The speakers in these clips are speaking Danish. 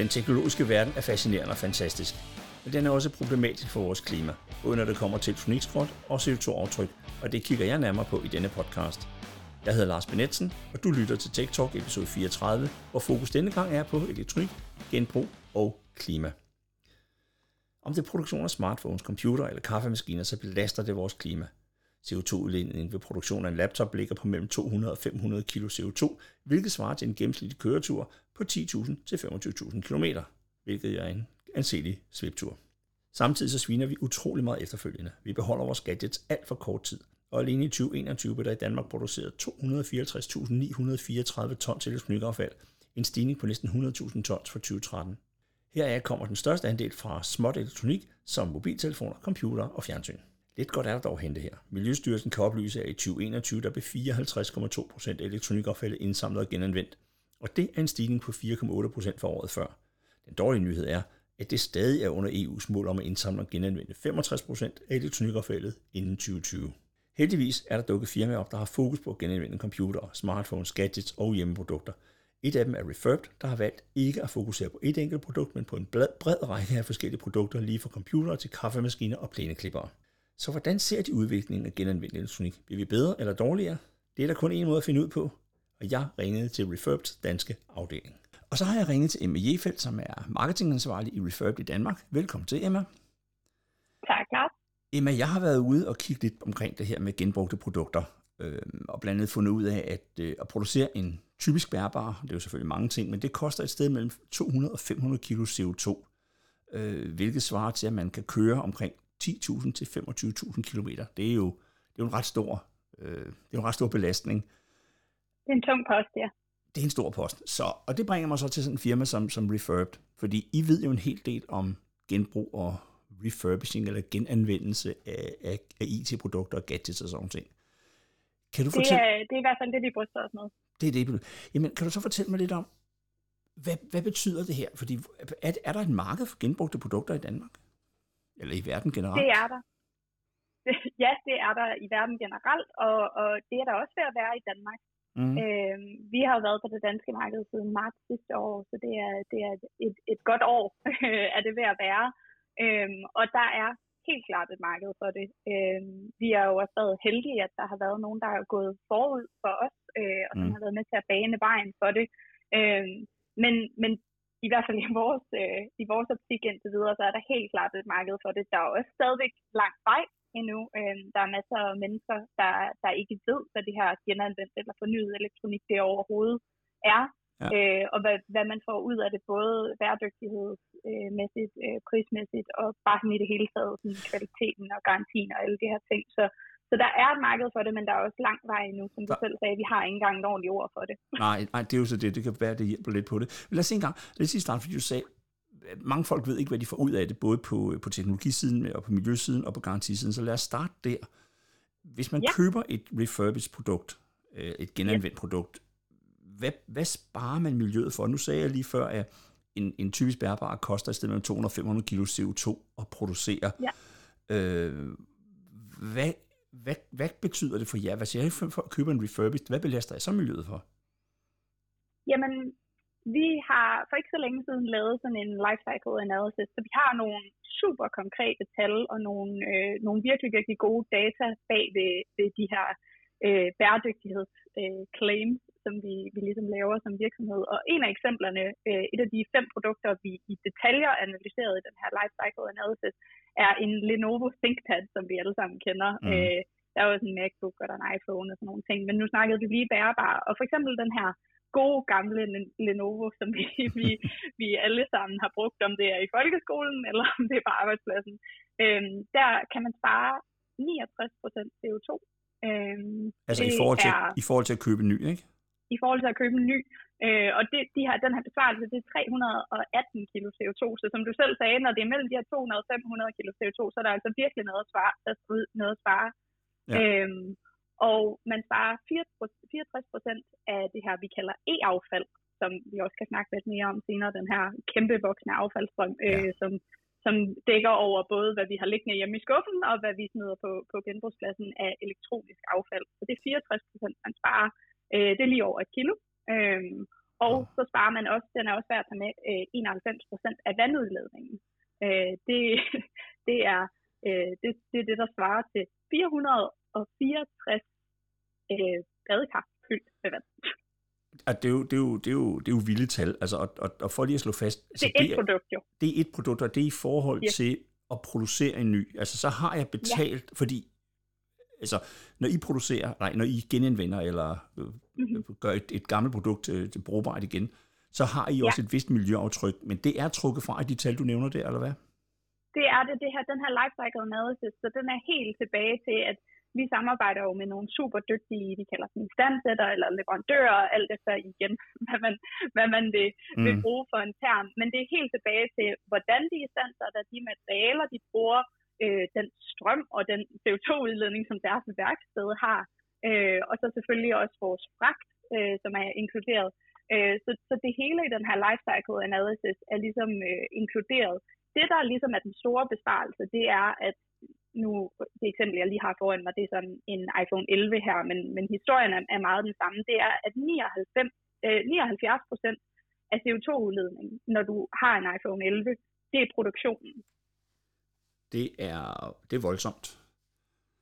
Den teknologiske verden er fascinerende og fantastisk, men den er også problematisk for vores klima, både når det kommer til elektronikskrot og CO2-aftryk, og det kigger jeg nærmere på i denne podcast. Jeg hedder Lars Benetsen, og du lytter til Tech Talk episode 34, hvor fokus denne gang er på elektronik, genbrug og klima. Om det er produktion af smartphones, computer eller kaffemaskiner, så belaster det vores klima. CO2-udledningen ved produktion af en laptop ligger på mellem 200 og 500 kg CO2, hvilket svarer til en gennemsnitlig køretur på 10.000 til 25.000 km, hvilket er en anselig sviptur. Samtidig så sviner vi utrolig meget efterfølgende. Vi beholder vores gadgets alt for kort tid, og alene i 2021 blev der i Danmark produceret 254.934 tons elektronikaffald, en stigning på næsten 100.000 tons fra 2013. Heraf kommer den største andel fra småt elektronik, som mobiltelefoner, computer og fjernsyn. Lidt godt er der dog at hente her. Miljøstyrelsen kan oplyse, at i 2021 der blev 54,2% af elektronikaffaldet indsamlet og genanvendt, og det er en stigning på 4,8% fra året før. Den dårlige nyhed er, at det stadig er under EU's mål om at indsamle og genanvende 65% af elektronikaffaldet inden 2020. Heldigvis er der dukket firmaer op, der har fokus på at genanvende computere, smartphones, gadgets og hjemmeprodukter. Et af dem er Refurbed, der har valgt ikke at fokusere på et enkelt produkt, men på en bred række af forskellige produkter, lige fra computere til kaffemaskiner og plæneklippere. Så hvordan ser de udviklingen af genanvendt elektronik? Bliver vi bedre eller dårligere? Det er der kun en måde at finde ud på, og jeg ringede til Refurbeds danske afdeling. Og så har jeg ringet til Emma Jefeldt, som er marketingansvarlig i Refurbed i Danmark. Velkommen til, Emma. Tak, Lars. Emma, jeg har været ude og kigge lidt omkring det her med genbrugte produkter, øh, og blandt andet fundet ud af, at øh, at producere en typisk bærbar, det er jo selvfølgelig mange ting, men det koster et sted mellem 200 og 500 kg CO2, øh, hvilket svarer til, at man kan køre omkring 10.000 til 25.000 km. Det er jo det er jo en ret stor, øh, det er en ret stor belastning. Det er en tung post, ja. Det er en stor post. Så, og det bringer mig så til sådan en firma som, som Refurbed, fordi I ved jo en hel del om genbrug og refurbishing eller genanvendelse af, af, af IT-produkter og gadgets og sådan ting. Kan du fortælle... det, er, det er i hvert fald det, de bryster os med. Det er det. Jamen, kan du så fortælle mig lidt om, hvad, hvad betyder det her? Fordi er, er der et marked for genbrugte produkter i Danmark? Eller i verden generelt? Det er der. Ja, det er der i verden generelt, og, og det er der også ved at være i Danmark. Mm. Øhm, vi har været på det danske marked siden marts sidste år, så det er, det er et, et godt år, er det ved at være. Øhm, og der er helt klart et marked for det. Øhm, vi har jo også været heldige, at der har været nogen, der har gået forud for os, øh, og som mm. har været med til at bane vejen for det. Øhm, men, men i hvert fald i vores, øh, i vores optik indtil videre, så er der helt klart et marked for det. Der er også stadigvæk lang vej endnu. Øh, der er masser af mennesker, der, der ikke ved, hvad det her genanvendt eller fornyet elektronik det overhovedet er. Ja. Øh, og hvad, hvad man får ud af det, både bæredygtighedsmæssigt, øh, prismæssigt og bare sådan i det hele taget, sådan kvaliteten og garantien og alle de her ting. Så, så der er et marked for det, men der er også lang vej endnu, som du der... selv sagde. Vi har ikke engang et ordentligt ord for det. Nej, nej, det er jo så det. Det kan være, det hjælper lidt på det. Men lad os se en gang. Lad os sige starte, fordi du sagde, mange folk ved ikke, hvad de får ud af det, både på, på teknologisiden og på miljøsiden og på garantisiden. Så lad os starte der. Hvis man ja. køber et refurbished produkt, øh, et genanvendt ja. produkt, hvad, hvad sparer man miljøet for? Nu sagde jeg lige før, at en, en typisk bærbar koster i stedet mellem 200 500 kg CO2 at producere. Ja. Øh, hvad, hvad, hvad betyder det for jer? Hvad siger I for at købe en refurbished? Hvad belaster jeg så miljøet for? Jamen, vi har for ikke så længe siden lavet sådan en life cycle analysis, så vi har nogle super konkrete tal og nogle, øh, nogle virkelig, virkelig gode data bag ved, ved de her øh, bæredygtighedsclaims, øh, som vi, vi ligesom laver som virksomhed. Og en af eksemplerne, øh, et af de fem produkter, vi i detaljer analyseret i den her life cycle analysis, er en Lenovo ThinkPad, som vi alle sammen kender. Mm. Øh, der er også en MacBook og der er en iPhone og sådan nogle ting, men nu snakkede vi lige bærbar. Og for eksempel den her gode gamle Lenovo, som vi, vi, vi alle sammen har brugt, om det er i folkeskolen eller om det er på arbejdspladsen. Øhm, der kan man spare 69% CO2. Øhm, altså i forhold, til, er, i forhold til at købe en ny, ikke? I forhold til at købe en ny. Øh, og det, de her, den her besvarelse, det er 318 kg CO2. Så som du selv sagde, når det er mellem de her 200 og 500 kg CO2, så er der altså virkelig noget at spare. Der er noget at spare. Ja. Øhm, og man sparer 64 procent af det her, vi kalder e-affald, som vi også kan snakke lidt mere om senere, den her kæmpe voksne affaldsstrøm, ja. øh, som, som dækker over både, hvad vi har liggende hjemme i skuffen, og hvad vi smider på, på genbrugspladsen af elektronisk affald. Så det er 64 procent, man sparer. Øh, det er lige over et kilo. Øh, Og oh. så sparer man også, den er også værd at tage med, øh, 91 procent af vandudledningen. Øh, det, det, er, øh, det, det er det, der svarer til 464 øh, badekar fyldt med vand. At det, er jo, det, er jo, det, er jo, det er jo vilde tal. Altså, og, og, og for lige at slå fast... Altså, det er et produkt, jo. Det er et produkt, og det er i forhold yes. til at producere en ny. Altså, så har jeg betalt, ja. fordi altså, når I producerer, nej, når I genindvender eller øh, mm-hmm. gør et, et gammelt produkt øh, til brugbart igen, så har I ja. også et vist miljøaftryk, men det er trukket fra de tal, du nævner der, eller hvad? Det er det, det her, den her life cycle analysis, så den er helt tilbage til, at vi samarbejder jo med nogle super dygtige, vi kalder dem standsætter eller leverandører, alt efter igen, hvad man, hvad man vil, mm. vil bruge for en term. Men det er helt tilbage til, hvordan de er standsætter, de materialer, de bruger, øh, den strøm og den CO2-udledning, som deres værksted har, øh, og så selvfølgelig også vores fragt, øh, som er inkluderet. Øh, så, så det hele i den her lifecycle analysis er ligesom øh, inkluderet. Det, der ligesom er den store besparelse, det er, at nu, det eksempel, jeg lige har foran mig, det er sådan en iPhone 11 her, men, men historien er, er meget den samme. Det er, at 99, øh, 79 procent af CO2-udledning, når du har en iPhone 11, det er produktionen. Det er, det er voldsomt.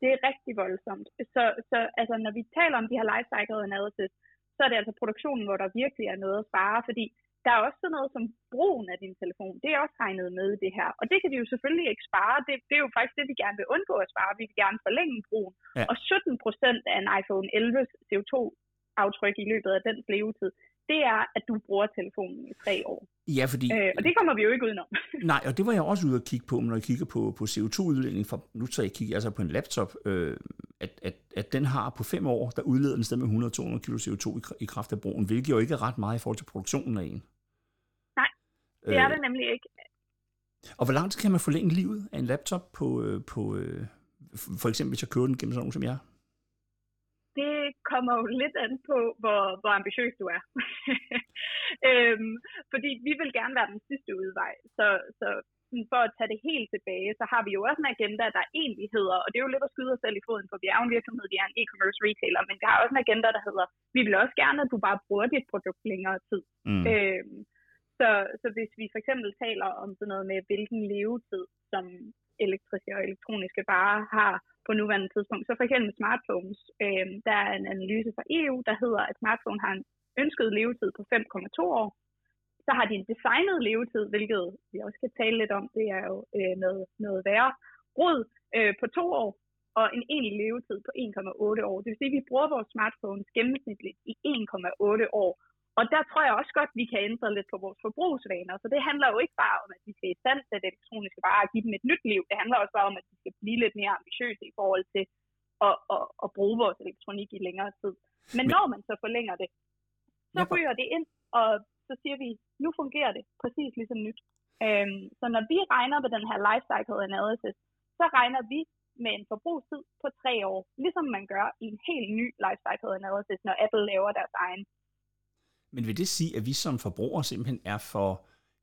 Det er rigtig voldsomt. Så, så altså, når vi taler om de her life cycle analysis, så er det altså produktionen, hvor der virkelig er noget at spare, fordi der er også sådan noget som brugen af din telefon. Det er også regnet med i det her. Og det kan vi jo selvfølgelig ikke spare. Det, det er jo faktisk det, vi gerne vil undgå at spare. Vi vil gerne forlænge brugen. Ja. Og 17 procent af en iPhone 11 CO2-aftryk i løbet af dens levetid, det er, at du bruger telefonen i tre år. Ja, fordi... Øh, og det kommer vi jo ikke udenom. nej, og det var jeg også ude at kigge på, når jeg kigger på, på CO2-udledning. For, nu så jeg kigger altså på en laptop, øh, at, at, at den har på fem år, der udleder den sted med 100-200 kg CO2 i, i kraft af brugen, hvilket jo ikke er ret meget i forhold til produktionen af en. Det er øh, det nemlig ikke. Og hvor lang tid kan man forlænge livet af en laptop på, øh, på øh, for eksempel hvis jeg kører den gennem sådan nogen som jeg? det kommer jo lidt an på, hvor, hvor ambitiøs du er. øhm, fordi vi vil gerne være den sidste udvej. Så, så for at tage det helt tilbage, så har vi jo også en agenda, der egentlig hedder, og det er jo lidt at skyde os selv i foden, for vi er jo en virksomhed, vi er en e-commerce retailer, men vi har også en agenda, der hedder, vi vil også gerne, at du bare bruger dit produkt længere tid. Mm. Øhm, så, så hvis vi for eksempel taler om sådan noget med, hvilken levetid, som elektriske og elektroniske varer har på nuværende tidspunkt. Så for eksempel smartphones, øh, der er en analyse fra EU, der hedder, at smartphone har en ønsket levetid på 5,2 år. Så har de en designet levetid, hvilket vi også kan tale lidt om, det er jo øh, noget, noget værre rod øh, på to år, og en egentlig levetid på 1,8 år. Det vil sige, at vi bruger vores smartphones gennemsnitligt i 1,8 år. Og der tror jeg også godt, at vi kan ændre lidt på vores forbrugsvaner. Så det handler jo ikke bare om, at vi skal i stand til elektroniske varer og give dem et nyt liv. Det handler også bare om, at vi skal blive lidt mere ambitiøse i forhold til at, at, at bruge vores elektronik i længere tid. Men, når man så forlænger det, så ryger det ind, og så siger vi, nu fungerer det præcis ligesom nyt. Øhm, så når vi regner med den her life cycle analysis, så regner vi med en forbrugstid på tre år, ligesom man gør i en helt ny life cycle analysis, når Apple laver deres egen men vil det sige, at vi som forbrugere simpelthen er for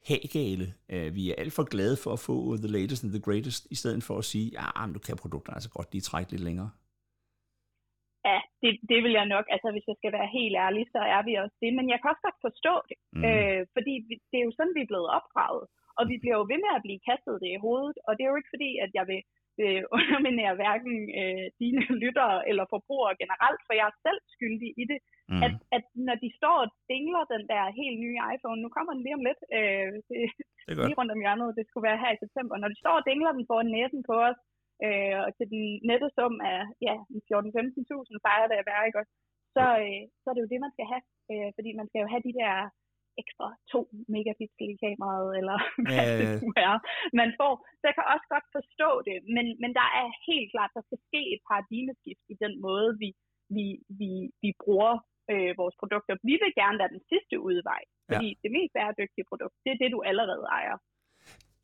hagale? Vi er alt for glade for at få the latest and the greatest, i stedet for at sige, ja, men du kan produkterne altså godt lige trække lidt længere. Ja, det, det vil jeg nok, altså hvis jeg skal være helt ærlig, så er vi også det. Men jeg kan også godt forstå det, mm. øh, fordi det er jo sådan, vi er blevet opdraget. Og vi bliver jo ved med at blive kastet det i hovedet, og det er jo ikke fordi, at jeg vil øh, underminere hverken øh, dine lyttere eller forbrugere generelt, for jeg er selv skyldig i det. Mm. At, at når de står og dingler den der helt nye iPhone, nu kommer den lige om lidt, øh, det, det lige rundt om hjørnet, det skulle være her i september, når de står og dingler den foran næsen på os, øh, og til den nette sum af ja, 14-15.000 fejrer det at være, ikke også? Så, øh, så er det jo det, man skal have, øh, fordi man skal jo have de der ekstra 2 megapixel i kameraet, eller hvad øh. det nu er, man får. Så jeg kan også godt forstå det, men, men der er helt klart, der skal ske et paradigmeskift i den måde, vi, vi, vi, vi bruger øh, vores produkter. Vi vil gerne være den sidste udvej, fordi ja. det mest bæredygtige produkt, det er det, du allerede ejer.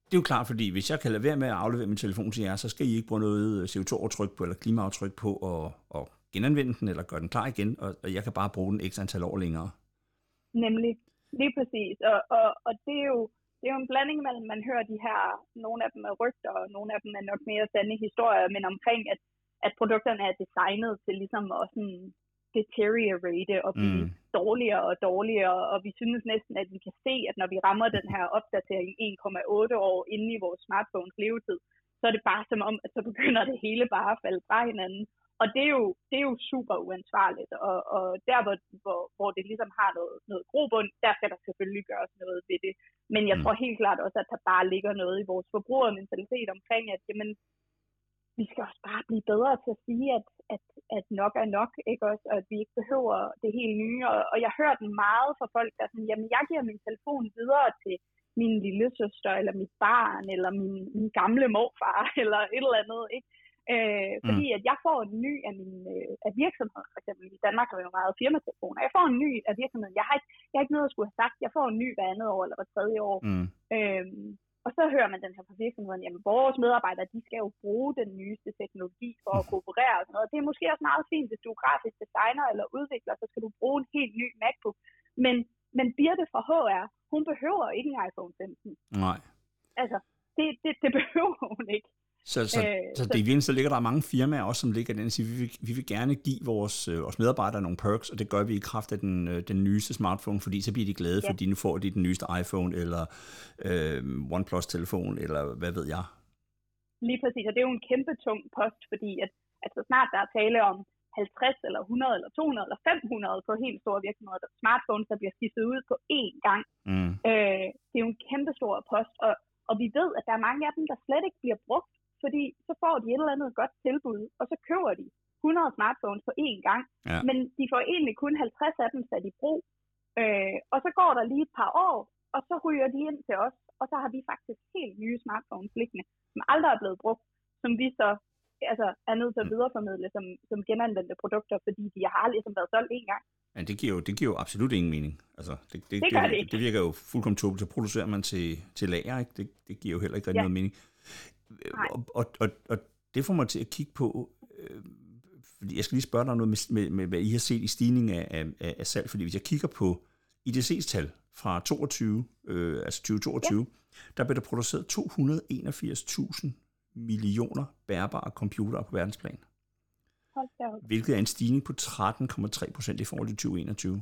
Det er jo klart, fordi hvis jeg kan lade være med at aflevere min telefon til jer, så skal I ikke bruge noget CO2-aftryk på, eller klimaaftryk på, og, og genanvende den, eller gøre den klar igen, og, og jeg kan bare bruge den ekstra antal år længere. Nemlig. Lige præcis, og, og, og det, er jo, det er jo en blanding mellem, man hører de her, nogle af dem er rygter, og nogle af dem er nok mere sande historier, men omkring, at, at produkterne er designet til ligesom at sådan deteriorate og blive mm. dårligere og dårligere, og vi synes næsten, at vi kan se, at når vi rammer den her opdatering 1,8 år inde i vores smartphones levetid, så er det bare som om, at så begynder det hele bare at falde fra hinanden. Og det er jo, det er jo super uansvarligt, og, og der hvor, hvor, hvor det ligesom har noget, noget grobund, der skal der selvfølgelig gøres noget ved det. Men jeg mm. tror helt klart også, at der bare ligger noget i vores forbrugermentalitet omkring, at jamen, vi skal også bare blive bedre til at sige, at, at, at nok er nok, ikke også, og at vi ikke behøver det helt nye. Og, og jeg hører den meget fra folk, der er sådan, jamen jeg giver min telefon videre til min lille søster, eller mit barn, eller min, min gamle morfar, eller et eller andet, ikke? Øh, mm. fordi at jeg får en ny af min øh, af virksomheden, for eksempel i Danmark vi jo meget firmatelefoner. Jeg får en ny af virksomheden. Jeg har ikke, jeg har ikke noget at skulle have sagt. Jeg får en ny hver andet år eller hver tredje år. Mm. Øh, og så hører man den her fra virksomheden, jamen vores medarbejdere, de skal jo bruge den nyeste teknologi for at kooperere og sådan noget. Det er måske også meget fint, hvis du er grafisk designer eller udvikler, så skal du bruge en helt ny MacBook. Men, men Birte fra HR, hun behøver ikke en iPhone 15. Nej. Altså, det, det, det behøver hun ikke. Så, så, øh, så, så det i så ligger der mange firmaer også, som ligger den og siger, vi vil, vi vil gerne give vores, øh, vores medarbejdere nogle perks, og det gør vi i kraft af den, øh, den nyeste smartphone, fordi så bliver de glade, ja. fordi nu får de den nyeste iPhone, eller øh, OnePlus-telefon, eller hvad ved jeg. Lige præcis, og det er jo en kæmpe tung post, fordi at, at så snart der er tale om 50 eller 100 eller 200 eller 500 på helt store virksomheder, der smartphones, der bliver skiftet ud på én gang. Mm. Øh, det er jo en kæmpe stor post, og, og vi ved, at der er mange af dem, der slet ikke bliver brugt fordi så får de et eller andet godt tilbud, og så køber de 100 smartphones på én gang, ja. men de får egentlig kun 50 af dem sat i brug. Øh, og så går der lige et par år, og så ryger de ind til os, og så har vi faktisk helt nye smartphones liggende, som aldrig er blevet brugt, som vi så altså, er nødt til at mm. videreformidle som, som genanvendte produkter, fordi de har ligesom været solgt én gang. Men det giver, jo, det giver jo absolut ingen mening. Altså, det, det, det, det, det, det virker jo fuldkommen tåbeligt. Så producerer man til, til lager, ikke? Det, det giver jo heller ikke rigtig ja. noget mening. Og, og, og, og det får mig til at kigge på, øh, fordi jeg skal lige spørge dig noget med, med, med, hvad I har set i stigning af, af, af salg, fordi hvis jeg kigger på IDC's tal fra 22, øh, altså 2022, ja. der blev der produceret 281.000 millioner bærbare computere på verdensplan. Hvilket er en stigning på 13,3 procent i forhold til 2021.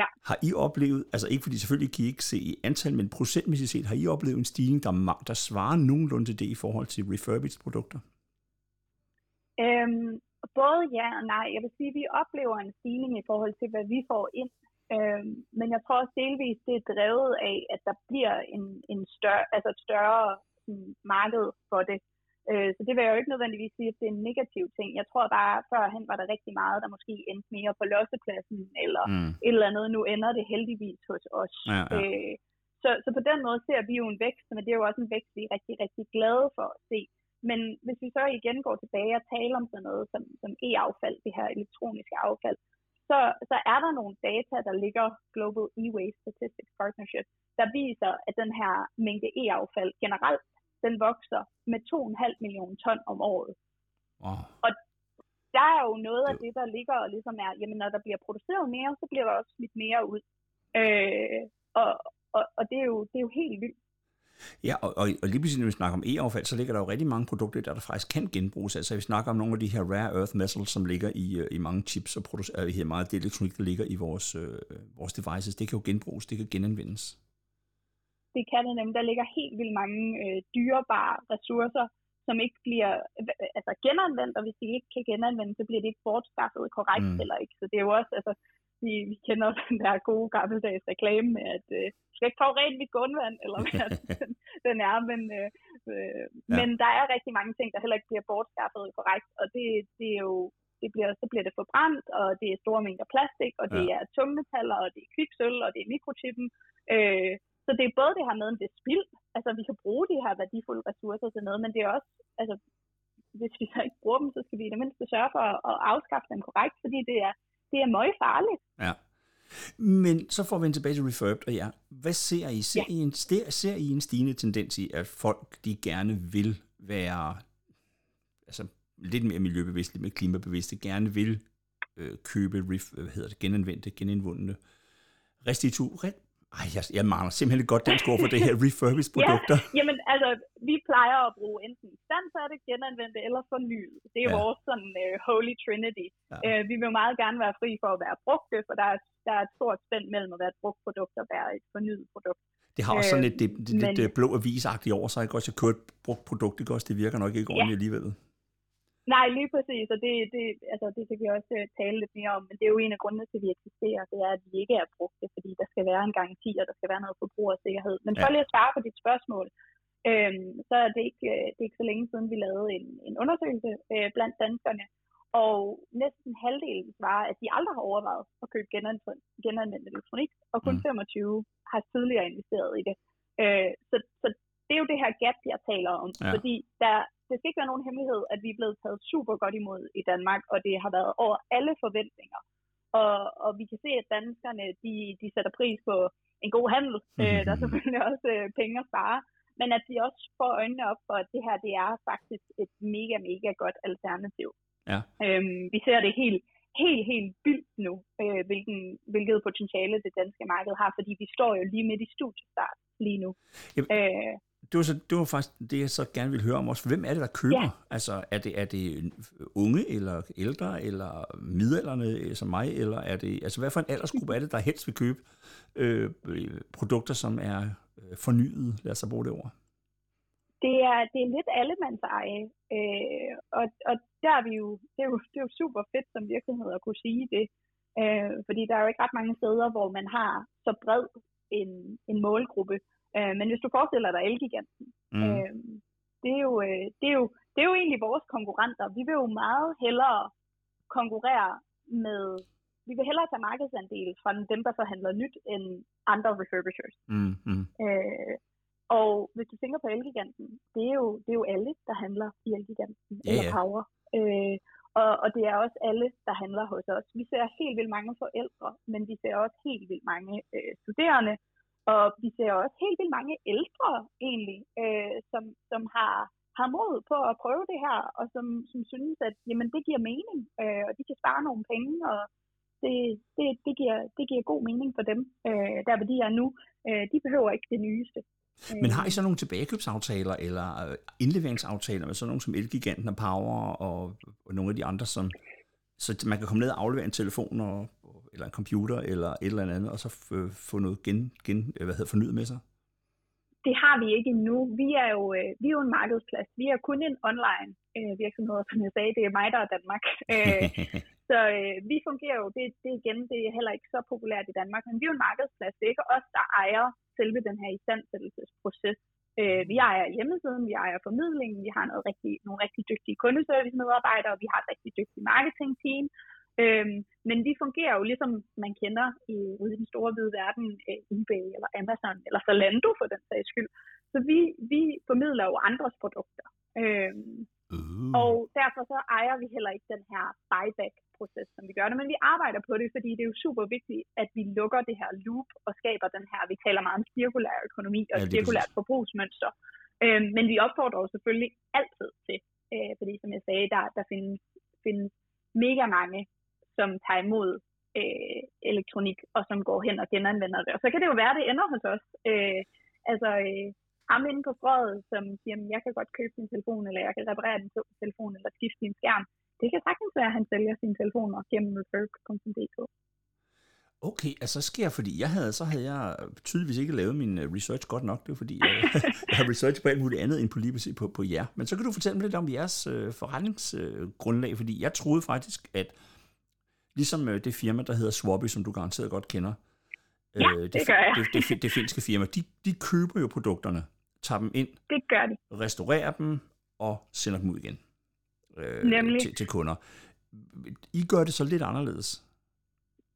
Ja. Har I oplevet, altså ikke fordi selvfølgelig kan I ikke se i antal, men procentmæssigt set, har I oplevet en stigning, der, der svarer nogenlunde til det i forhold til refurbished produkter? Øhm, både ja og nej. Jeg vil sige, at vi oplever en stigning i forhold til, hvad vi får ind. Øhm, men jeg tror også delvis, det er drevet af, at der bliver en, en større, altså et større sådan, marked for det. Øh, så det vil jeg jo ikke nødvendigvis sige, at det er en negativ ting. Jeg tror bare, at førhen var der rigtig meget, der måske endte mere på lossepladsen, eller mm. et eller andet. Nu ender det heldigvis hos os. Ja, ja. Øh, så, så på den måde ser vi jo en vækst, men det er jo også en vækst, vi er rigtig, rigtig glade for at se. Men hvis vi så igen går tilbage og taler om sådan noget som, som e-affald, det her elektroniske affald, så, så er der nogle data, der ligger Global E-Waste Statistics Partnership, der viser, at den her mængde e-affald generelt den vokser med 2,5 millioner ton om året. Wow. Og der er jo noget af det, der ligger og ligesom er, jamen når der bliver produceret mere, så bliver der også smidt mere ud. Øh, og, og, og det, er jo, det er jo helt vildt. Ja, og, og, og lige præcis når vi snakker om e-affald, så ligger der jo rigtig mange produkter, der, der faktisk kan genbruges. Altså vi snakker om nogle af de her rare earth metals, som ligger i, øh, i mange chips og producerer her meget af det elektronik, der ligger i vores, øh, vores devices. Det kan jo genbruges, det kan genanvendes det kan det nemlig. Der ligger helt vildt mange øh, dyrebare ressourcer, som ikke bliver altså, genanvendt, og hvis de ikke kan genanvendes, så bliver de ikke bortskaffet korrekt mm. eller ikke. Så det er jo også, altså, vi, vi kender den der gode gammeldags reklame med, at øh, skal ikke forurene mit grundvand, eller hvad den, den er, men, øh, øh, ja. men der er rigtig mange ting, der heller ikke bliver bortskaffet korrekt, og det, det er jo det bliver, så bliver det forbrændt, og det er store mængder plastik, og det ja. er tungmetaller, og det er kviksøl, og det er mikrochippen. Øh, så det er både det her med, at det er spild, altså vi kan bruge de her værdifulde ressourcer til noget, men det er også, altså hvis vi så ikke bruger dem, så skal vi i det mindste sørge for at, at afskaffe dem korrekt, fordi det er, det er meget farligt. Ja. Men så får vi tilbage til Refurbed, og ja, hvad ser I? Ser, ja. I en, ser, ser I en stigende tendens i, at folk de gerne vil være altså, lidt mere miljøbevidste, lidt mere klimabevidste, gerne vil øh, købe ref, hvad hedder det, genanvendte, genindvundne restitut, Ej, jeg, jeg mangler simpelthen et godt dansk ord for det her refurbished produkter. ja, jamen altså, vi plejer at bruge enten standsætte, genanvendte eller fornyet. Det er ja. vores sådan uh, holy trinity. Ja. Uh, vi vil meget gerne være fri for at være brugte, for der er, der er et stort spænd mellem at være et brugt produkt og være et fornyet produkt. Det har også sådan lidt, det, det, men, lidt blå avisagtigt over sig, ikke også? Jeg kører et brugt produkt, ikke også? Det virker nok ikke ordentligt ja. alligevel. Nej, lige præcis, og det, det, altså, det kan vi også uh, tale lidt mere om, men det er jo en af grundene til, at vi eksisterer, det er, at vi ikke er brugte, fordi der skal være en garanti, og der skal være noget forbrugersikkerhed. Men for ja. lige at svare på dit spørgsmål, øhm, så er det ikke, øh, det er ikke så længe siden, vi lavede en, en undersøgelse øh, blandt danskerne, og næsten halvdelen svarer, at de aldrig har overvejet at købe genanvendt elektronik, og kun mm. 25 har tidligere investeret i det. Øh, så, så det er jo det her gap, jeg taler om, ja. fordi der, det skal ikke være nogen hemmelighed, at vi er blevet taget super godt imod i Danmark, og det har været over alle forventninger. Og, og vi kan se, at danskerne de, de sætter pris på en god handel. Mm-hmm. Øh, der er selvfølgelig også øh, penge at spare. Men at de også får øjnene op for, at det her det er faktisk et mega, mega godt alternativ. Ja. Øhm, vi ser det helt, helt, helt vildt nu, øh, hvilken, hvilket potentiale det danske marked har, fordi vi står jo lige midt i studiestart lige nu. Jamen, øh, det var, så, det var faktisk det, jeg så gerne ville høre om også. Hvem er det, der køber? Ja. Altså, er det, er det unge, eller ældre, eller midalderne øh, som mig, eller er det, altså hvad for en aldersgruppe er det, der helst vil købe øh, produkter, som er øh, fornyet? Lad os bruge det ord. Det er, det er lidt allemands eje, øh, og, og der er vi jo, det er jo, det er jo super fedt som virksomhed at kunne sige det, øh, fordi der er jo ikke ret mange steder, hvor man har så bred en, en målgruppe, Øh, men hvis du forestiller dig Elgiganten, mm. øh, det, er jo, øh, det, er jo, det er jo egentlig vores konkurrenter. Vi vil jo meget hellere konkurrere med, vi vil hellere tage markedsandel fra dem, der forhandler nyt, end andre refurbishers. Mm. Mm. Øh, og hvis du tænker på Elgiganten, det er jo, det er jo alle, der handler i Elgiganten, yeah, eller Power. Øh, og, og det er også alle, der handler hos os. Vi ser helt vildt mange forældre, men vi ser også helt vildt mange øh, studerende, og vi ser også helt vildt mange ældre egentlig, øh, som, som har, har mod på at prøve det her, og som, som synes, at jamen, det giver mening, øh, og de kan spare nogle penge, og det, det, det, giver, det giver god mening for dem, øh, der hvor de er nu. Øh, de behøver ikke det nyeste. Men har I så nogle tilbagekøbsaftaler eller øh, indleveringsaftaler med sådan nogle som Elgiganten og Power og, og nogle af de andre, som, så man kan komme ned og aflevere en telefon og, eller en computer eller et eller andet, og så få noget gen, gen, hvad hedder, fornyet med sig? Det har vi ikke endnu. Vi er jo, øh, vi er jo en markedsplads. Vi er kun en online øh, virksomhed, som jeg sagde. Det er mig, der er Danmark. Øh, så øh, vi fungerer jo, det, det igen, det er heller ikke så populært i Danmark, men vi er jo en markedsplads. Det er ikke os, der ejer selve den her istandsættelsesproces. Øh, vi ejer hjemmesiden, vi ejer formidlingen, vi har noget rigtig, nogle rigtig dygtige kundeservice-medarbejdere, vi har et rigtig dygtigt marketing-team, Øhm, men vi fungerer jo ligesom man kender i, ude i den store hvide verden, øh, eBay eller Amazon eller Zalando for den sags skyld. Så vi, vi formidler jo andres produkter. Øhm, uh. Og derfor så ejer vi heller ikke den her buyback-proces, som vi gør det, men vi arbejder på det, fordi det er jo super vigtigt, at vi lukker det her loop og skaber den her, vi taler meget om cirkulær økonomi og ja, cirkulært forbrugsmønster. Øhm, men vi opfordrer jo selvfølgelig altid til, øh, fordi som jeg sagde, der, der findes, findes mega mange som tager imod øh, elektronik, og som går hen og genanvender det. Og så kan det jo være, at det ender hos os. Øh, altså, øh, ham inde på strøget, som siger, jeg kan godt købe min telefon, eller jeg kan reparere din telefon, eller skifte din skærm. Det kan sagtens være, at han sælger sin telefon og gennem refurb.dk. Okay, altså så sker fordi jeg havde, så havde jeg tydeligvis ikke lavet min øh, research godt nok. Det er fordi, jeg, jeg har research på alt muligt andet end på lige på, på jer. Men så kan du fortælle mig lidt om jeres øh, forretningsgrundlag, øh, fordi jeg troede faktisk, at Ligesom øh, det firma, der hedder Swabi, som du garanteret godt kender. Ja, øh, det, det gør jeg. Det, det, det, det finske firma. De, de køber jo produkterne, tager dem ind, det gør de. restaurerer dem og sender dem ud igen øh, Nemlig. Til, til kunder. I gør det så lidt anderledes.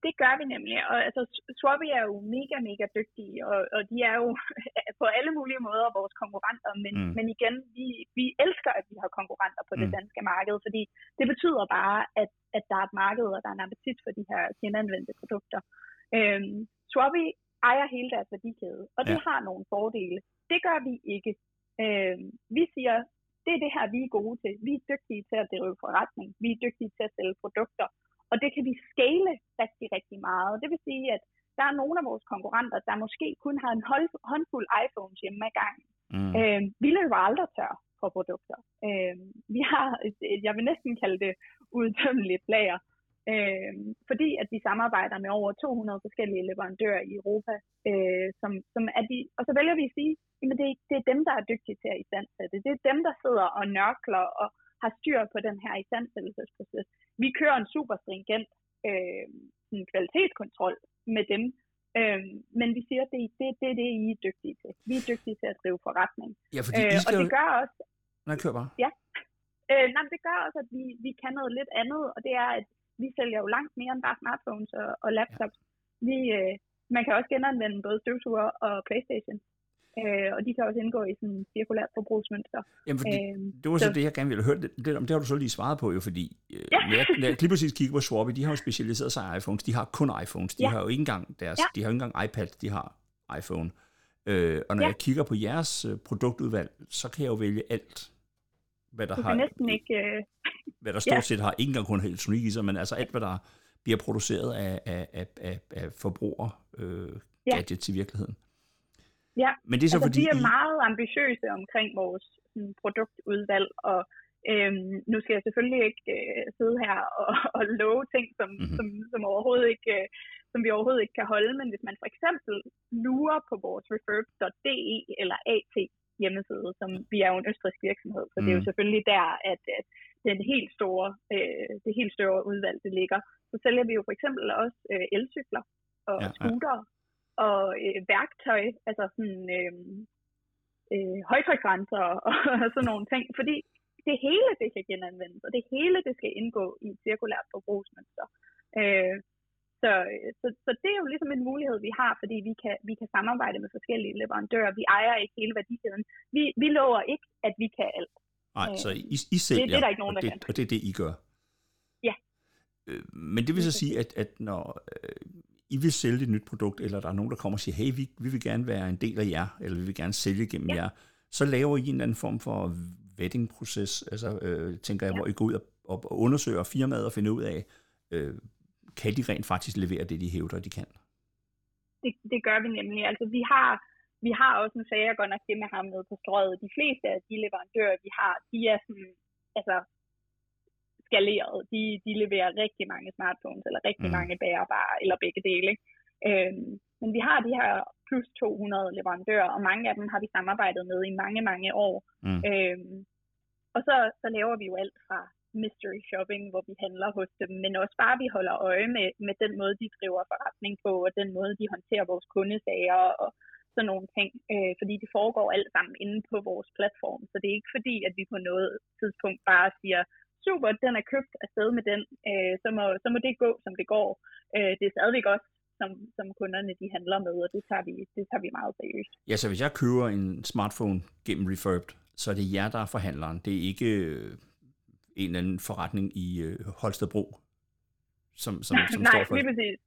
Det gør vi nemlig, og altså, Swabi er jo mega, mega dygtige, og, og de er jo på alle mulige måder vores konkurrenter, men, mm. men igen, vi, vi elsker, at vi har konkurrenter på mm. det danske marked, fordi det betyder bare, at, at der er et marked, og der er en appetit for de her genanvendte produkter. Øhm, Swabi ejer hele deres værdikæde, og det ja. har nogle fordele. Det gør vi ikke. Øhm, vi siger, det er det her, vi er gode til. Vi er dygtige til at drive forretning. Vi er dygtige til at sælge produkter. Og det kan vi scale rigtig, rigtig meget. Det vil sige, at der er nogle af vores konkurrenter, der måske kun har en håndfuld iPhones hjemme ad gangen. Mm. Øh, vi løber aldrig tør for produkter. Øh, vi har, jeg vil næsten kalde det udtømmeligt lager, øh, fordi at vi samarbejder med over 200 forskellige leverandører i Europa, øh, som, som er de, og så vælger vi at sige, at det, det er dem, der er dygtige til at istandsætte. Det er dem, der sidder og nørkler og har styr på den her istandsættelsesproces. Vi kører en super stringent øh, en kvalitetskontrol med dem, øh, men vi siger, at det er det, det, det, I er dygtige til. Vi er dygtige til at drive forretning. Ja, fordi øh, skal... Og det gør også... Nej, kør bare. Ja. Øh, nej, det gør også, at vi, vi kan noget lidt andet, og det er, at vi sælger jo langt mere end bare smartphones og, og laptops. Ja. Vi, øh, man kan også genanvende både støvsuger og Playstation. Øh, og de kan også indgå i sådan en cirkulært forbrugsmønster. Jamen, fordi, øh, det var så, så det, jeg gerne ville høre lidt, lidt om. Det har du så lige svaret på, jo, fordi øh, ja. når, jeg, når jeg lige præcis kigger på Swabi, de har jo specialiseret sig i iPhones. De har kun iPhones. De ja. har jo ikke engang deres, ja. de har jo ikke engang iPad, de har iPhone. Øh, og når ja. jeg kigger på jeres øh, produktudvalg, så kan jeg jo vælge alt, hvad der du har... næsten ikke... Øh... Hvad der stort ja. set har, ikke engang kun elektronik i sig, men altså alt, hvad der bliver produceret af, af, af, af, af forbruger øh, gadgets ja. i virkeligheden. Ja, Men det er så altså, fordi, vi er I... meget ambitiøse omkring vores sådan, produktudvalg, og øhm, nu skal jeg selvfølgelig ikke øh, sidde her og, og love ting, som, mm-hmm. som, som, overhovedet ikke, øh, som vi overhovedet ikke kan holde, men hvis man for eksempel lurer på vores refurb.de eller AT hjemmeside, som vi er jo en østrisk virksomhed, så mm. det er jo mhm. selvfølgelig der, at, at den helt store, øh, det helt store udvalg, det ligger. Så sælger vi jo for eksempel også øh, elcykler og ja, scootere, ja og øh, værktøj, altså sådan øh, øh, højtryksrenser og, og sådan nogle ting, fordi det hele det kan genanvendes, og det hele det skal indgå i et cirkulært forbrugsmønster. Øh, så, så, så det er jo ligesom en mulighed, vi har, fordi vi kan, vi kan samarbejde med forskellige leverandører. Vi ejer ikke hele værdikæden. Vi, vi lover ikke, at vi kan alt. Nej, så I, I sælger, det, det er der ikke nogen, og, det, og det er det, I gør? Ja. Øh, men det vil så sige, at, at når i vil sælge et nyt produkt, eller der er nogen, der kommer og siger, hey, vi, vi vil gerne være en del af jer, eller vi vil gerne sælge gennem ja. jer, så laver I en eller anden form for vetting-proces, altså øh, tænker jeg, ja. hvor I går ud og, og, undersøger firmaet og finder ud af, øh, kan de rent faktisk levere det, de hævder, de kan? Det, det gør vi nemlig. Altså vi har, vi har også, en sag, jeg godt nok det med ham med på strøget. De fleste af de leverandører, vi har, de er sådan, altså skaleret. De, de leverer rigtig mange smartphones, eller rigtig mm. mange bærbare, eller begge dele. Øhm, men vi har de her plus 200 leverandører, og mange af dem har vi samarbejdet med i mange, mange år. Mm. Øhm, og så, så laver vi jo alt fra mystery shopping, hvor vi handler hos dem, men også bare, vi holder øje med, med den måde, de driver forretning på, og den måde, de håndterer vores kundesager og sådan nogle ting, øh, fordi det foregår alt sammen inde på vores platform, så det er ikke fordi, at vi på noget tidspunkt bare siger, super, den er købt afsted med den, øh, så, må, så må det gå, som det går. Øh, det er stadigvæk også som, som kunderne de handler med, og det tager, vi, det tager vi meget seriøst. Ja, så hvis jeg køber en smartphone gennem Refurbed, så er det jer, der er forhandleren. Det er ikke øh, en eller anden forretning i øh, Holstebro, som, som, som Nej, står for... lige præcis.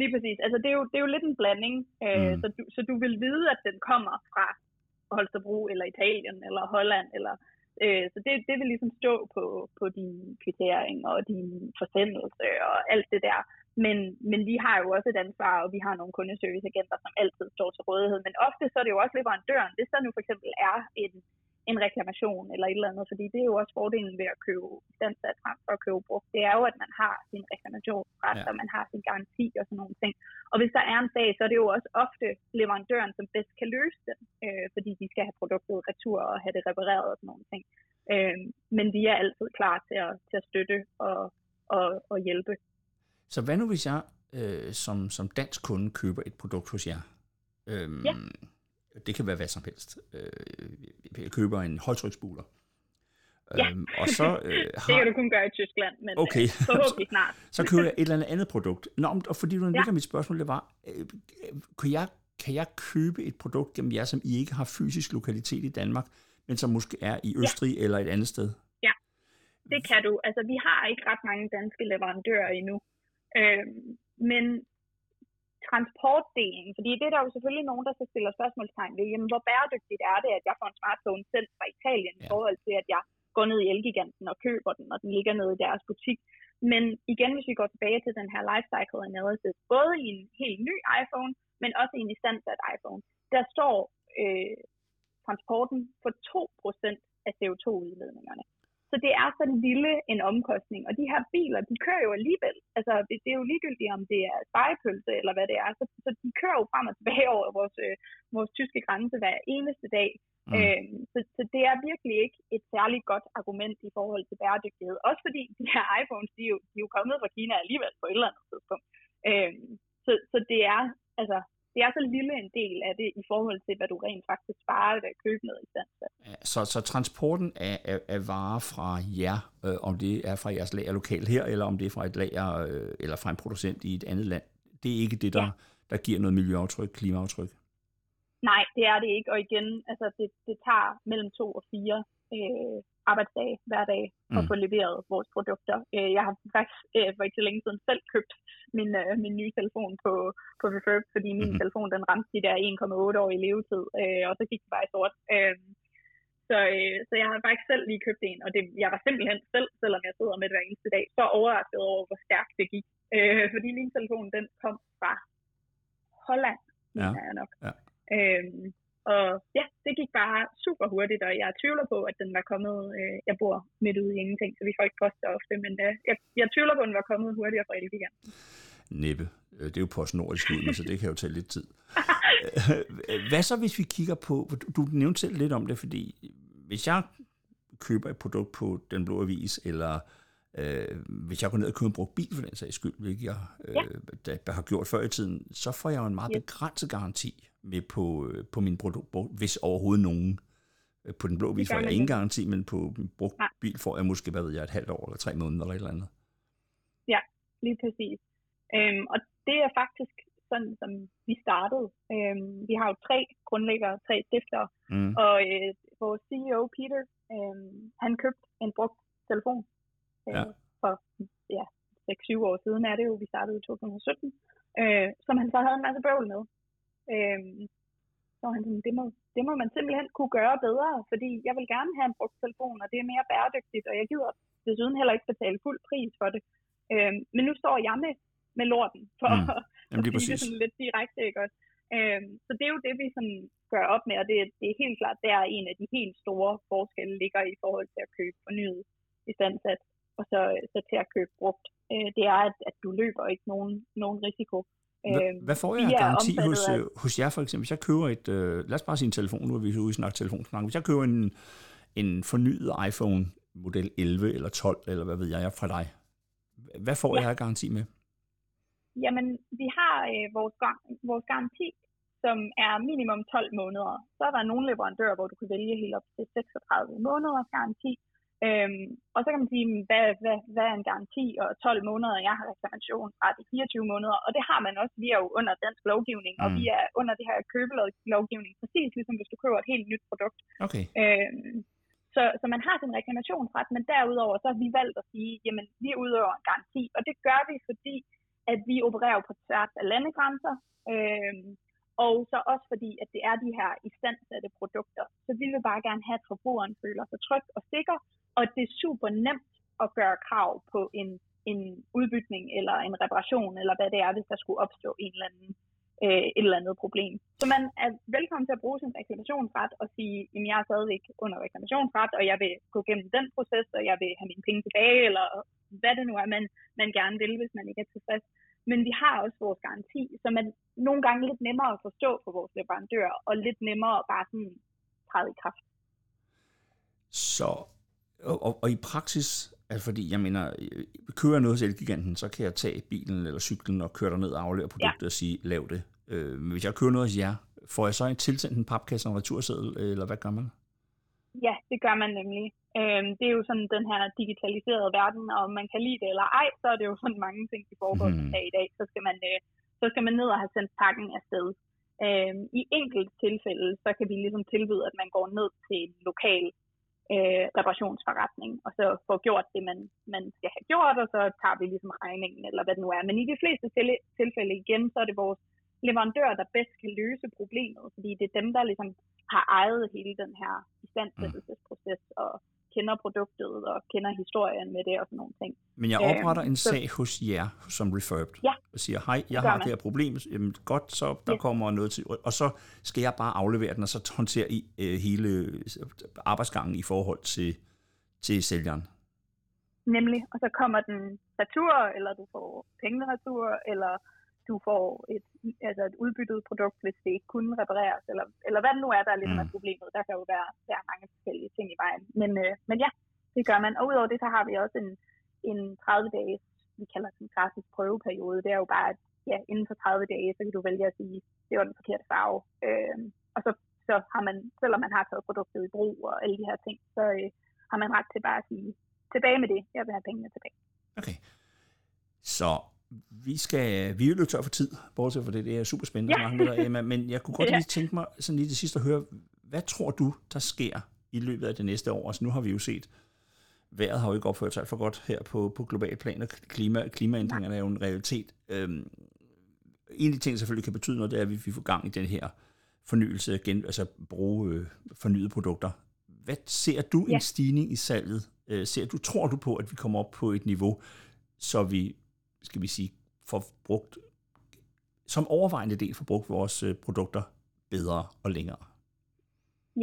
Lige præcis. Altså, det er jo, det er jo lidt en blanding, øh, mm. så, du, så du vil vide, at den kommer fra Holstebro, eller Italien, eller Holland, eller Øh, så det, det vil ligesom stå på, på din kvittering og din forsendelse og alt det der. Men, men vi har jo også et ansvar, og vi har nogle kundeserviceagenter, som altid står til rådighed. Men ofte så er det jo også leverandøren. Hvis der nu for eksempel er en, en reklamation eller et eller andet, fordi det er jo også fordelen ved at købe standsat frem for at købe brugt. Det er jo, at man har sin reklamationsret, ja. og man har sin garanti og sådan nogle ting. Og hvis der er en sag, så er det jo også ofte leverandøren, som bedst kan løse den, øh, fordi de skal have produktet retur og have det repareret og sådan nogle ting. Øh, men vi er altid klar til at, til at støtte og, og, og hjælpe. Så hvad nu hvis jeg øh, som, som dansk kunde køber et produkt hos jer? Øhm, ja det kan være hvad som helst. Øh, jeg køber en højtryksbuler. Ja. Øhm, og så, øh, har... det kan du kun gøre i Tyskland, men øh, okay. øh, forhåbentlig snart. så køber jeg et eller andet produkt. Nå, og fordi du ja. mit spørgsmål, det var, øh, kan, jeg, kan jeg købe et produkt gennem jer, som I ikke har fysisk lokalitet i Danmark, men som måske er i Østrig ja. eller et andet sted? Ja, det kan du. Altså, vi har ikke ret mange danske leverandører endnu. Øh, men transportdelen, fordi det er der jo selvfølgelig nogen, der så stiller spørgsmålstegn ved, jamen hvor bæredygtigt er det, at jeg får en smartphone selv fra Italien ja. i forhold til, at jeg går ned i Elgiganten og køber den, og den ligger nede i deres butik. Men igen, hvis vi går tilbage til den her lifecycle analysis, både i en helt ny iPhone, men også i en istandsat iPhone, der står øh, transporten for 2% af CO2-udledningerne. Så det er så lille en omkostning, og de her biler, de kører jo alligevel. Altså, det, er jo ligegyldigt, om det er spejepølse eller hvad det er. Så, så de kører jo frem og tilbage over vores, øh, vores tyske grænse hver eneste dag. Mm. Øhm, så, så det er virkelig ikke et særligt godt argument i forhold til bæredygtighed. Også fordi de her iPhones, de er jo, de er jo kommet fra Kina alligevel på et eller andet tidspunkt. Øhm, så, så det er, altså, det er så lille en del af det i forhold til, hvad du rent faktisk sparer ved at købe noget i stand. Ja, så, så transporten af, af, af varer fra jer, øh, om det er fra jeres lager lokalt her, eller om det er fra et lager øh, eller fra en producent i et andet land, det er ikke det, der, ja. der giver noget miljøaftryk, klimaaftryk? Nej, det er det ikke. Og igen, altså det, det tager mellem to og fire øh, arbejdsdage hver dag at mm. få leveret vores produkter. Øh, jeg har faktisk øh, for ikke så længe siden selv købt min, øh, min nye telefon på, på Refurb, fordi min mm. telefon den ramte de der 1,8 år i levetid, øh, og så gik det bare i sort. Øh, så, øh, så jeg har faktisk selv lige købt en, og det, jeg var simpelthen selv, selvom jeg sidder med det hver eneste dag, så overrasket over, hvor stærkt det gik. Øh, fordi min telefon, den kom fra Holland, ja. jeg nok. Ja. Øhm, og ja, det gik bare super hurtigt, og jeg tvivler på, at den var kommet, øh, jeg bor midt ude i ingenting, så vi får ikke post ofte, men øh, jeg, jeg tvivler på, at den var kommet hurtigere fra Elgiganten. Næppe. Øh, det er jo på nordisk ud, så det kan jo tage lidt tid. Hvad så, hvis vi kigger på, du nævnte selv lidt om det, fordi hvis jeg køber et produkt på Den Blå Avis, eller øh, hvis jeg går ned og køber en brugt bil for den sags skyld, hvilket jeg øh, ja. har gjort før i tiden, så får jeg jo en meget yep. begrænset garanti med på, øh, på min produkt, hvis overhovedet nogen. Øh, på den blå bil får jeg ingen garanti, men på en brugt Nej. bil får jeg måske, hvad ved jeg, et halvt år eller tre måneder eller et eller andet. Ja, lige præcis. Øhm, og det er faktisk sådan, som vi startede. Øhm, vi har jo tre grundlæggere, tre stiftere, mm. og øh, vores CEO, Peter, øh, han købte en brugt telefon øh, ja. for ja, 6-7 år siden er det jo, vi startede i 2017, øh, som han så havde en masse bøvl med. Øh, så han sådan, det må, det må man simpelthen kunne gøre bedre, fordi jeg vil gerne have en brugt telefon, og det er mere bæredygtigt, og jeg gider desuden heller ikke betale fuld pris for det. Øh, men nu står jeg med, med lorten, for mm. Jamen, at sige det sådan lidt direkte, ikke også? Øh, så det er jo det, vi sådan gør op med, og det, det er helt klart, der en af de helt store forskelle ligger i forhold til at købe fornyet istandsat og så, så til at købe brugt. Øh, det er, at, at du løber ikke nogen, nogen risiko. Hvad, øh, hvad får jeg af garanti hos, af... Øh, hos jer for eksempel? Hvis jeg køber et, øh, lad os bare sige en telefon, nu er vi ude i snakke telefonsnak. Hvis jeg køber en, en fornyet iPhone model 11 eller 12, eller hvad ved jeg, fra dig, hvad får ja. jeg af garanti med? Jamen, vi har øh, vores, vores garanti, som er minimum 12 måneder. Så er der nogle leverandører, hvor du kan vælge helt op til 36 måneders garanti. Øhm, og så kan man sige, hvad, hvad, hvad er en garanti? Og 12 måneder, jeg har reklamationsret i 24 måneder, og det har man også. Vi er jo under dansk lovgivning, mm. og vi er under det her købelovgivning, præcis ligesom hvis du køber et helt nyt produkt. Okay. Øhm, så, så man har sin reklamationsret, men derudover så har vi valgt at sige, jamen vi udøver en garanti, og det gør vi, fordi at vi opererer på tværs af landegrænser, øhm, og så også fordi, at det er de her istandsatte produkter. Så vi vil bare gerne have, at forbrugeren føler sig tryg og sikker, og det er super nemt at gøre krav på en, en udbytning eller en reparation, eller hvad det er, hvis der skulle opstå en eller anden, øh, et eller andet problem. Så man er velkommen til at bruge sin reklamationsret og sige, at jeg er stadigvæk under reklamationsret, og jeg vil gå gennem den proces, og jeg vil have mine penge tilbage, eller hvad det nu er, man, man gerne vil, hvis man ikke er tilfreds. Men vi har også vores garanti, som er nogle gange lidt nemmere at forstå for vores leverandører, og lidt nemmere at bare sådan træde i kraft. Så og, og, og i praksis, altså fordi jeg mener, kører jeg noget hos Elgiganten, så kan jeg tage bilen eller cyklen og køre ned og aflevere produktet ja. og sige, lav det. Øh, men hvis jeg kører noget hos jer, får jeg så en tilsendt en papkasse og en returseddel, eller hvad gør man? Ja, det gør man nemlig. Øhm, det er jo sådan den her digitaliserede verden, og om man kan lide det eller ej, så er det jo sådan mange ting, der foregår hmm. i dag. Så skal, man, øh, så skal man ned og have sendt pakken afsted. Øhm, I enkelte tilfælde, så kan vi ligesom tilbyde, at man går ned til en lokal øh, reparationsforretning, og så få gjort det, man, man skal have gjort, og så tager vi ligesom regningen, eller hvad det nu er. Men i de fleste tilfælde igen, så er det vores leverandør, der bedst kan løse problemet, fordi det er dem, der ligesom har ejet hele den her istandsættelsesproces og kender produktet og kender historien med det og sådan nogle ting. Men jeg opretter øhm, en sag så, hos jer som Refurbed ja, og siger, hej, jeg har man. det her problem, Jamen, godt, så der yes. kommer noget til, og så skal jeg bare aflevere den, og så håndtere I øh, hele arbejdsgangen i forhold til, til sælgeren. Nemlig, og så kommer den retur, eller du får pengene retur, eller du får et, altså et udbyttet produkt, hvis det ikke kunne repareres, eller, eller hvad det nu er, der er lidt mm. med problemet. Der kan jo være, være mange forskellige ting i vejen. Men, øh, men ja, det gør man. Og udover det, så har vi også en, en 30 dages, vi kalder det en gratis prøveperiode. Det er jo bare, at ja, inden for 30 dage, så kan du vælge at sige, det var den forkerte farve. Øh, og så, så har man, selvom man har taget produktet i brug og alle de her ting, så øh, har man ret til bare at sige, tilbage med det, jeg vil have pengene tilbage. Okay. Så vi skal, vi er jo nødt tør for tid, bortset for det, det er super spændende ja. med dig, Emma, men jeg kunne godt ja. lige tænke mig sådan lige det sidste at høre, hvad tror du, der sker i løbet af det næste år? Altså nu har vi jo set, vejret har jo ikke opført sig alt for godt her på, på global plan, og klima, klimaændringerne er jo en realitet. Øhm, en af de ting, der selvfølgelig kan betyde noget, det er, at vi får gang i den her fornyelse, gen, altså bruge øh, fornyede produkter. Hvad ser du ja. en stigning i salget? Øh, ser du, tror du på, at vi kommer op på et niveau, så vi skal vi sige, får brugt, som overvejende del får brugt vores øh, produkter bedre og længere?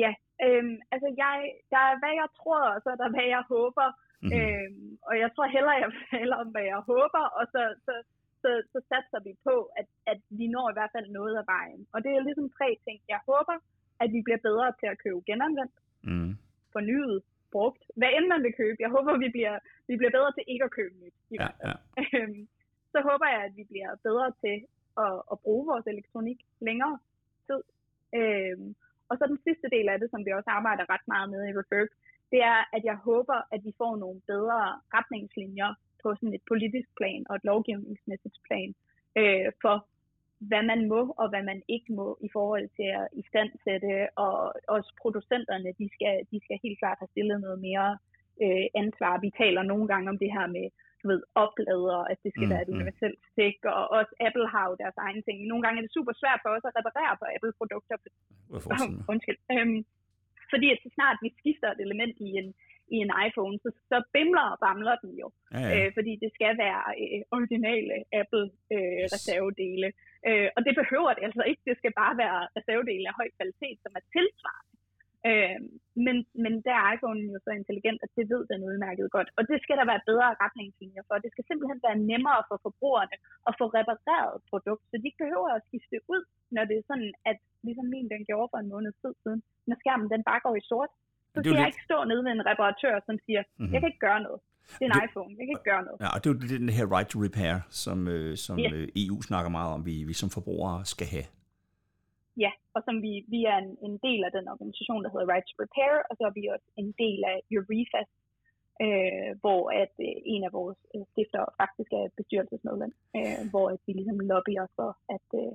Ja, øhm, altså jeg, der er hvad jeg tror, og så er der hvad jeg håber. Mm-hmm. Øhm, og jeg tror hellere, jeg fortæller om, hvad jeg håber, og så, så, så, så satser vi på, at, at vi når i hvert fald noget af vejen. Og det er ligesom tre ting. Jeg håber, at vi bliver bedre til at købe genanvendt, mm. fornyet, brugt. Hvad end man vil købe. Jeg håber, vi bliver, vi bliver bedre til ikke at købe nyt. Ja, ja. Øhm, så håber jeg, at vi bliver bedre til at, at bruge vores elektronik længere tid. Øhm, og så den sidste del af det, som vi også arbejder ret meget med i Refurb, det er, at jeg håber, at vi får nogle bedre retningslinjer på sådan et politisk plan og et lovgivningsmæssigt plan øh, for, hvad man må og hvad man ikke må i forhold til at istandsætte, og også producenterne, de skal, de skal helt klart have stillet noget mere øh, ansvar. Vi taler nogle gange om det her med du ved, oplader, at det skal mm, være et mm. universelt stik, og også Apple har jo deres egen ting. Nogle gange er det super svært for os at reparere på Apple-produkter. Undskyld. Øhm, fordi at så snart vi skifter et element i en, i en iPhone, så, så bimler og bamler den jo. Ja, ja. Øh, fordi det skal være øh, originale Apple-reservedele. Øh, øh, og det behøver det altså ikke. Det skal bare være reservedele af høj kvalitet, som er tilsvarende. Øh, men, men der er iPhone jo så intelligent, at det ved den udmærket godt. Og det skal der være bedre retningslinjer for. Det skal simpelthen være nemmere for forbrugerne at få repareret produkt, så de ikke behøver at skifte ud, når det er sådan, at ligesom min den gjorde for en måned tid siden, når skærmen den bare går i sort. Så skal jeg lidt... ikke stå nede ved en reparatør, som siger, mm-hmm. jeg kan ikke gøre noget. Det er en det, iPhone, jeg kan ikke gøre noget. Ja, og det er jo den her right to repair, som, øh, som yes. øh, EU snakker meget om, vi, vi som forbrugere skal have. Ja, og som vi, vi er en, en del af den organisation, der hedder Right to Repair, og så er vi også en del af Eurefast, øh, hvor at øh, en af vores øh, stifter faktisk er bestyrelsesmedlem, øh, hvor at vi ligesom lobbyer for, at, øh,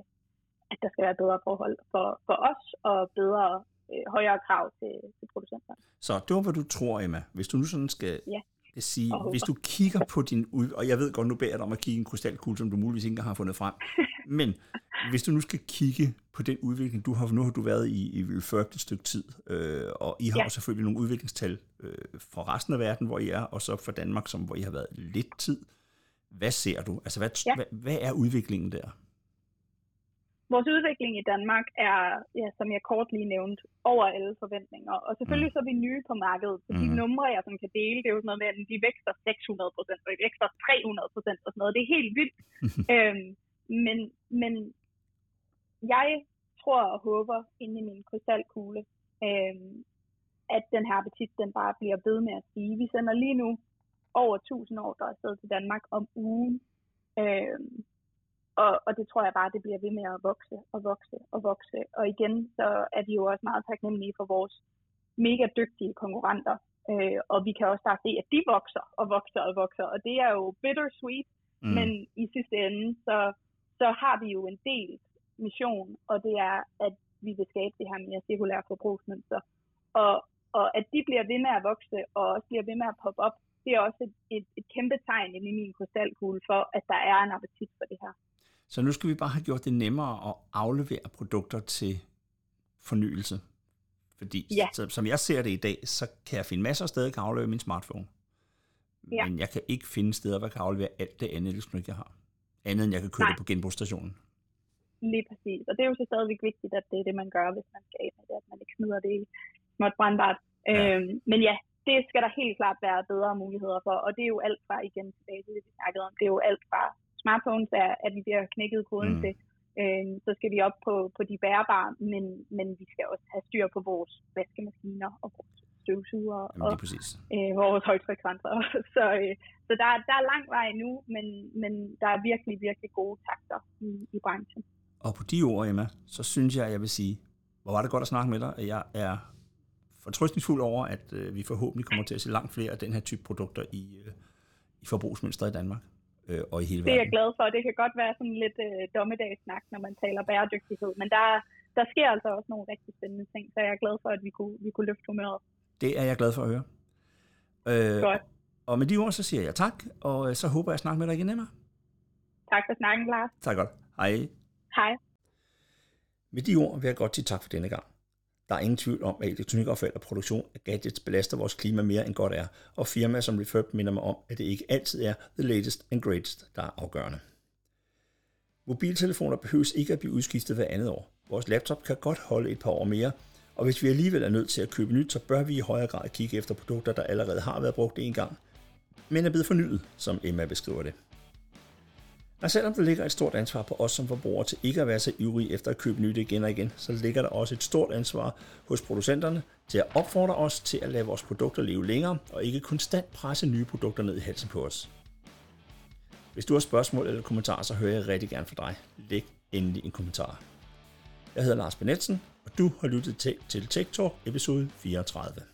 at der skal være bedre forhold for, for os, og bedre øh, højere krav til, til producenterne. Så det var, hvad du tror, Emma. Hvis du nu sådan skal ja. sige, hvis du kigger på din ud, og jeg ved godt, nu beder jeg dig om at kigge en krystalkugle, som du muligvis ikke har fundet frem, men hvis du nu skal kigge på den udvikling, du har, nu har du været i, i Refurb et stykke tid, øh, og I har ja. selvfølgelig nogle udviklingstal øh, fra resten af verden, hvor I er, og så fra Danmark, som, hvor I har været lidt tid. Hvad ser du? Altså, hvad, ja. hvad, hvad er udviklingen der? Vores udvikling i Danmark er, ja, som jeg kort lige nævnte, over alle forventninger. Og selvfølgelig mm. så er vi nye på markedet, så de mm. numre, jeg som kan dele, det er jo sådan noget med, at de vækster 600 procent, og de vækster 300 procent og sådan noget. Det er helt vildt. øhm, men, men jeg tror og håber inde i min krystalkugle, øh, at den her appetit, den bare bliver ved med at stige. Vi sender lige nu over 1000 år, der er afsted til Danmark om ugen. Øh, og, og det tror jeg bare, det bliver ved med at vokse og vokse og vokse. Og igen, så er vi jo også meget taknemmelige for vores mega dygtige konkurrenter. Øh, og vi kan også bare se, at de vokser og vokser og vokser. Og det er jo bittersweet, mm. men i sidste ende, så, så har vi jo en del mission, og det er, at vi vil skabe det her mere cirkulære forbrugsmønster. Og, og at de bliver ved med at vokse, og også bliver ved med at poppe op, det er også et, et, et kæmpe tegn i min krystalkugle for, at der er en appetit for det her. Så nu skal vi bare have gjort det nemmere at aflevere produkter til fornyelse. Fordi ja. så, som jeg ser det i dag, så kan jeg finde masser af steder, jeg kan aflevere min smartphone. Ja. Men jeg kan ikke finde steder, hvor jeg kan aflevere alt det andet elektronik, jeg har. Andet end jeg kan købe Nej. det på genbrugsstationen. Lige præcis. Og det er jo så stadigvæk vigtigt, at det er det, man gør, hvis man skal af med det, at man ikke smider det i småt brandbart. Ja. Øhm, men ja, det skal der helt klart være bedre muligheder for, og det er jo alt fra, igen tilbage til det, vi snakkede om, det er jo alt fra smartphones, er, at vi bliver knækket koden mm. til, øhm, så skal vi op på, på de bærbare, men, men vi skal også have styr på vores vaskemaskiner og vores støvsuger og øh, vores højtfrekvenser. så øh, så der, der er lang vej nu, men, men der er virkelig, virkelig gode takter i, i branchen. Og på de ord, Emma, så synes jeg, jeg vil sige, hvor var det godt at snakke med dig. Jeg er fortrystningsfuld over, at øh, vi forhåbentlig kommer til at se langt flere af den her type produkter i, øh, i forbrugsmønstret i Danmark øh, og i hele verden. Det er jeg glad for. Det kan godt være sådan lidt øh, dommedagssnak, når man taler bæredygtighed, men der, der sker altså også nogle rigtig spændende ting, så jeg er glad for, at vi kunne, vi kunne løfte humøret. Det er jeg glad for at høre. Øh, godt. Og med de ord, så siger jeg tak, og øh, så håber jeg at snakke med dig igen, Emma. Tak for snakken, Lars. Tak godt. Hej. Hej. Med de ord vil jeg godt sige tak for denne gang. Der er ingen tvivl om, at elektronikaffald og produktion af gadgets belaster vores klima mere end godt er, og firmaer som Refurb minder mig om, at det ikke altid er the latest and greatest, der er afgørende. Mobiltelefoner behøves ikke at blive udskiftet hver andet år. Vores laptop kan godt holde et par år mere, og hvis vi alligevel er nødt til at købe nyt, så bør vi i højere grad kigge efter produkter, der allerede har været brugt en gang, men er blevet fornyet, som Emma beskriver det. Og selvom der ligger et stort ansvar på os som forbrugere til ikke at være så ivrige efter at købe nyt igen og igen, så ligger der også et stort ansvar hos producenterne til at opfordre os til at lade vores produkter leve længere og ikke konstant presse nye produkter ned i halsen på os. Hvis du har spørgsmål eller kommentarer, så hører jeg rigtig gerne fra dig. Læg endelig en kommentar. Jeg hedder Lars Benetsen, og du har lyttet til, til Tech Talk episode 34.